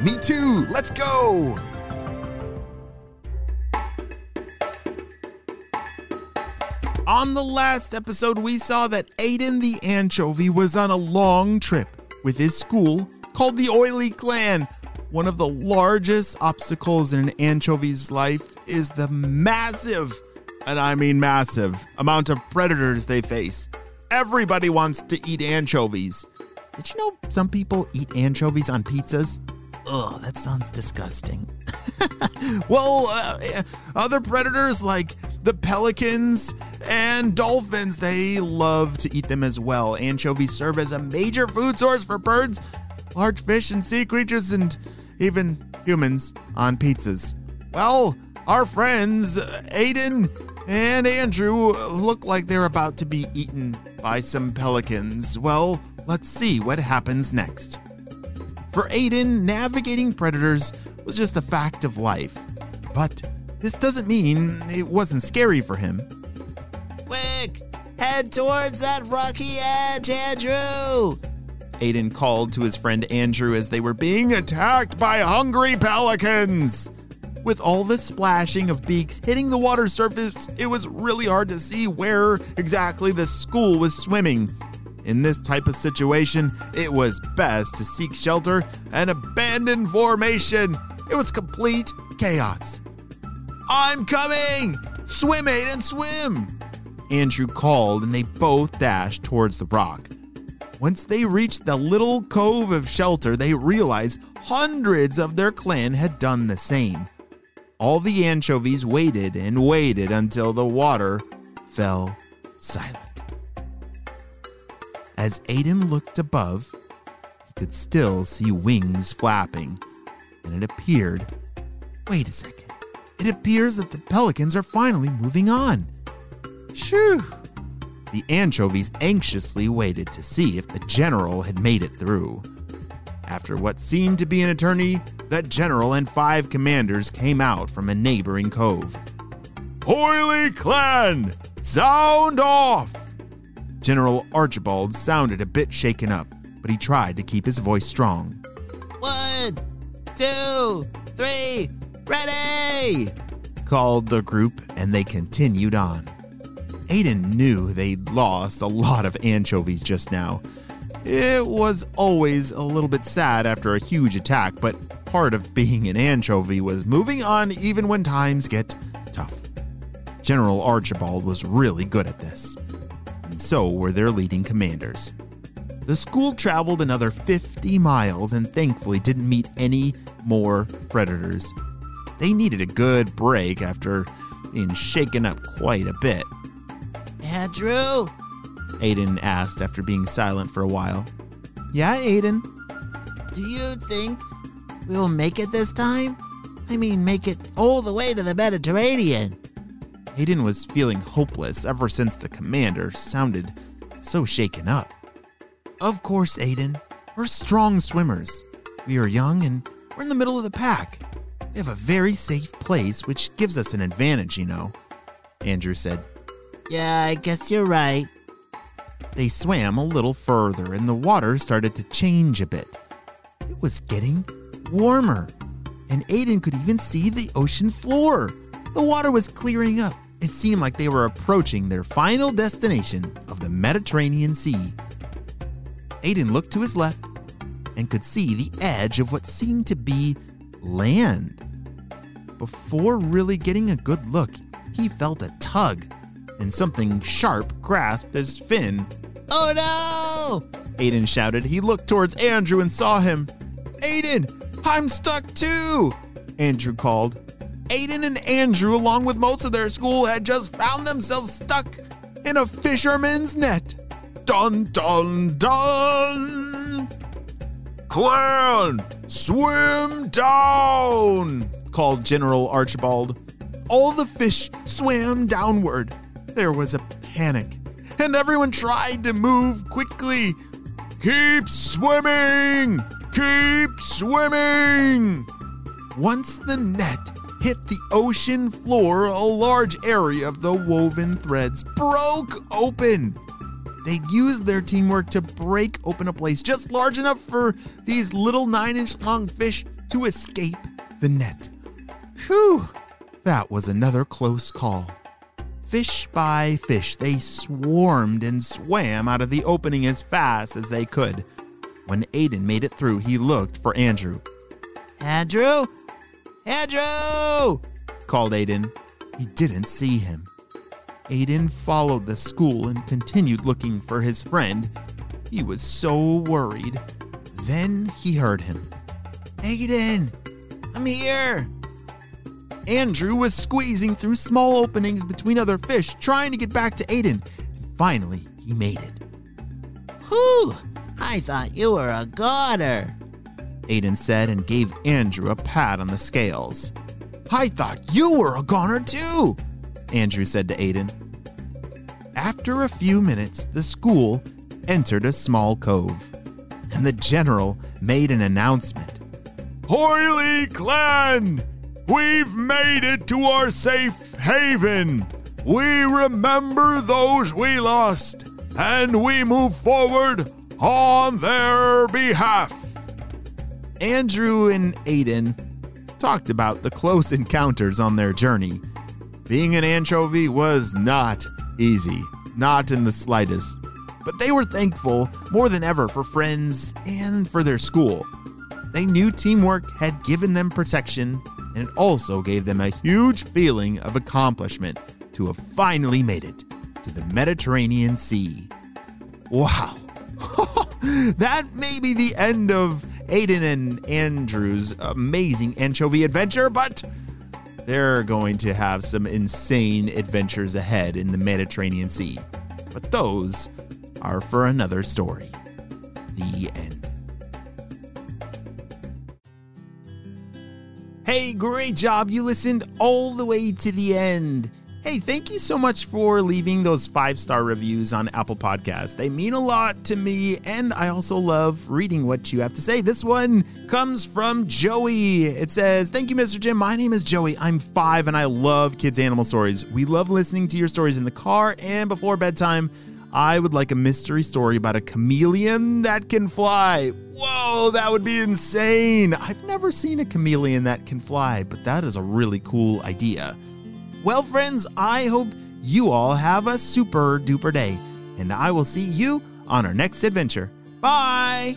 Me too! Let's go! On the last episode, we saw that Aiden the anchovy was on a long trip with his school called the Oily Clan. One of the largest obstacles in an anchovy's life is the massive, and I mean massive, amount of predators they face. Everybody wants to eat anchovies. Did you know some people eat anchovies on pizzas? Ugh, that sounds disgusting. well, uh, other predators like the pelicans and dolphins, they love to eat them as well. Anchovies serve as a major food source for birds, large fish, and sea creatures, and even humans on pizzas. Well, our friends, Aiden and Andrew, look like they're about to be eaten by some pelicans. Well, let's see what happens next. For Aiden, navigating predators was just a fact of life. But this doesn't mean it wasn't scary for him. Quick! Head towards that rocky edge, Andrew! Aiden called to his friend Andrew as they were being attacked by hungry pelicans. With all the splashing of beaks hitting the water surface, it was really hard to see where exactly the school was swimming. In this type of situation, it was best to seek shelter and abandon formation. It was complete chaos. I'm coming! Swim, Aiden, swim! Andrew called and they both dashed towards the rock. Once they reached the little cove of shelter, they realized hundreds of their clan had done the same. All the anchovies waited and waited until the water fell silent. As Aiden looked above, he could still see wings flapping, and it appeared wait a second. It appears that the pelicans are finally moving on. Shoo! The anchovies anxiously waited to see if the general had made it through. After what seemed to be an eternity, that general and five commanders came out from a neighboring cove. Oily clan, sound off! General Archibald sounded a bit shaken up, but he tried to keep his voice strong. One, two, three, ready! called the group, and they continued on. Aiden knew they'd lost a lot of anchovies just now. It was always a little bit sad after a huge attack, but part of being an anchovy was moving on even when times get tough. General Archibald was really good at this, and so were their leading commanders. The school traveled another 50 miles and thankfully didn't meet any more predators. They needed a good break after being shaken up quite a bit. Andrew? Aiden asked after being silent for a while. Yeah, Aiden. Do you think we'll make it this time? I mean, make it all the way to the Mediterranean. Aiden was feeling hopeless ever since the commander sounded so shaken up. Of course, Aiden. We're strong swimmers. We are young and we're in the middle of the pack. We have a very safe place, which gives us an advantage, you know, Andrew said. Yeah, I guess you're right. They swam a little further and the water started to change a bit. It was getting warmer, and Aiden could even see the ocean floor. The water was clearing up. It seemed like they were approaching their final destination of the Mediterranean Sea. Aiden looked to his left and could see the edge of what seemed to be land. Before really getting a good look, he felt a tug and something sharp grasped his fin. Oh no! Aiden shouted. He looked towards Andrew and saw him. Aiden, I'm stuck too! Andrew called. Aiden and Andrew, along with most of their school, had just found themselves stuck in a fisherman's net. Dun dun dun! Clan, swim down, called General Archibald. All the fish swam downward. There was a panic, and everyone tried to move quickly. Keep swimming! Keep swimming! Once the net hit the ocean floor, a large area of the woven threads broke open. They'd used their teamwork to break open a place just large enough for these little nine inch long fish to escape the net. Whew, that was another close call. Fish by fish, they swarmed and swam out of the opening as fast as they could. When Aiden made it through, he looked for Andrew. Andrew? Andrew! called Aiden. He didn't see him. Aiden followed the school and continued looking for his friend. He was so worried. Then he heard him. Aiden! I'm here! Andrew was squeezing through small openings between other fish, trying to get back to Aiden. And finally, he made it. Whew! I thought you were a goner. Aiden said and gave Andrew a pat on the scales. I thought you were a goner too, Andrew said to Aiden. After a few minutes, the school entered a small cove, and the general made an announcement. Oily Clan! We've made it to our safe haven! We remember those we lost, and we move forward on their behalf. Andrew and Aiden talked about the close encounters on their journey. Being an anchovy was not easy, not in the slightest. But they were thankful more than ever for friends and for their school. They knew teamwork had given them protection, and it also gave them a huge feeling of accomplishment to have finally made it to the Mediterranean Sea. Wow. that may be the end of Aiden and Andrew's amazing anchovy adventure, but they're going to have some insane adventures ahead in the Mediterranean Sea. But those are for another story. The end. Hey, great job. You listened all the way to the end. Hey, thank you so much for leaving those five star reviews on Apple Podcasts. They mean a lot to me, and I also love reading what you have to say. This one comes from Joey. It says, Thank you, Mr. Jim. My name is Joey. I'm five, and I love kids' animal stories. We love listening to your stories in the car and before bedtime. I would like a mystery story about a chameleon that can fly. Whoa, that would be insane. I've never seen a chameleon that can fly, but that is a really cool idea. Well, friends, I hope you all have a super duper day, and I will see you on our next adventure. Bye!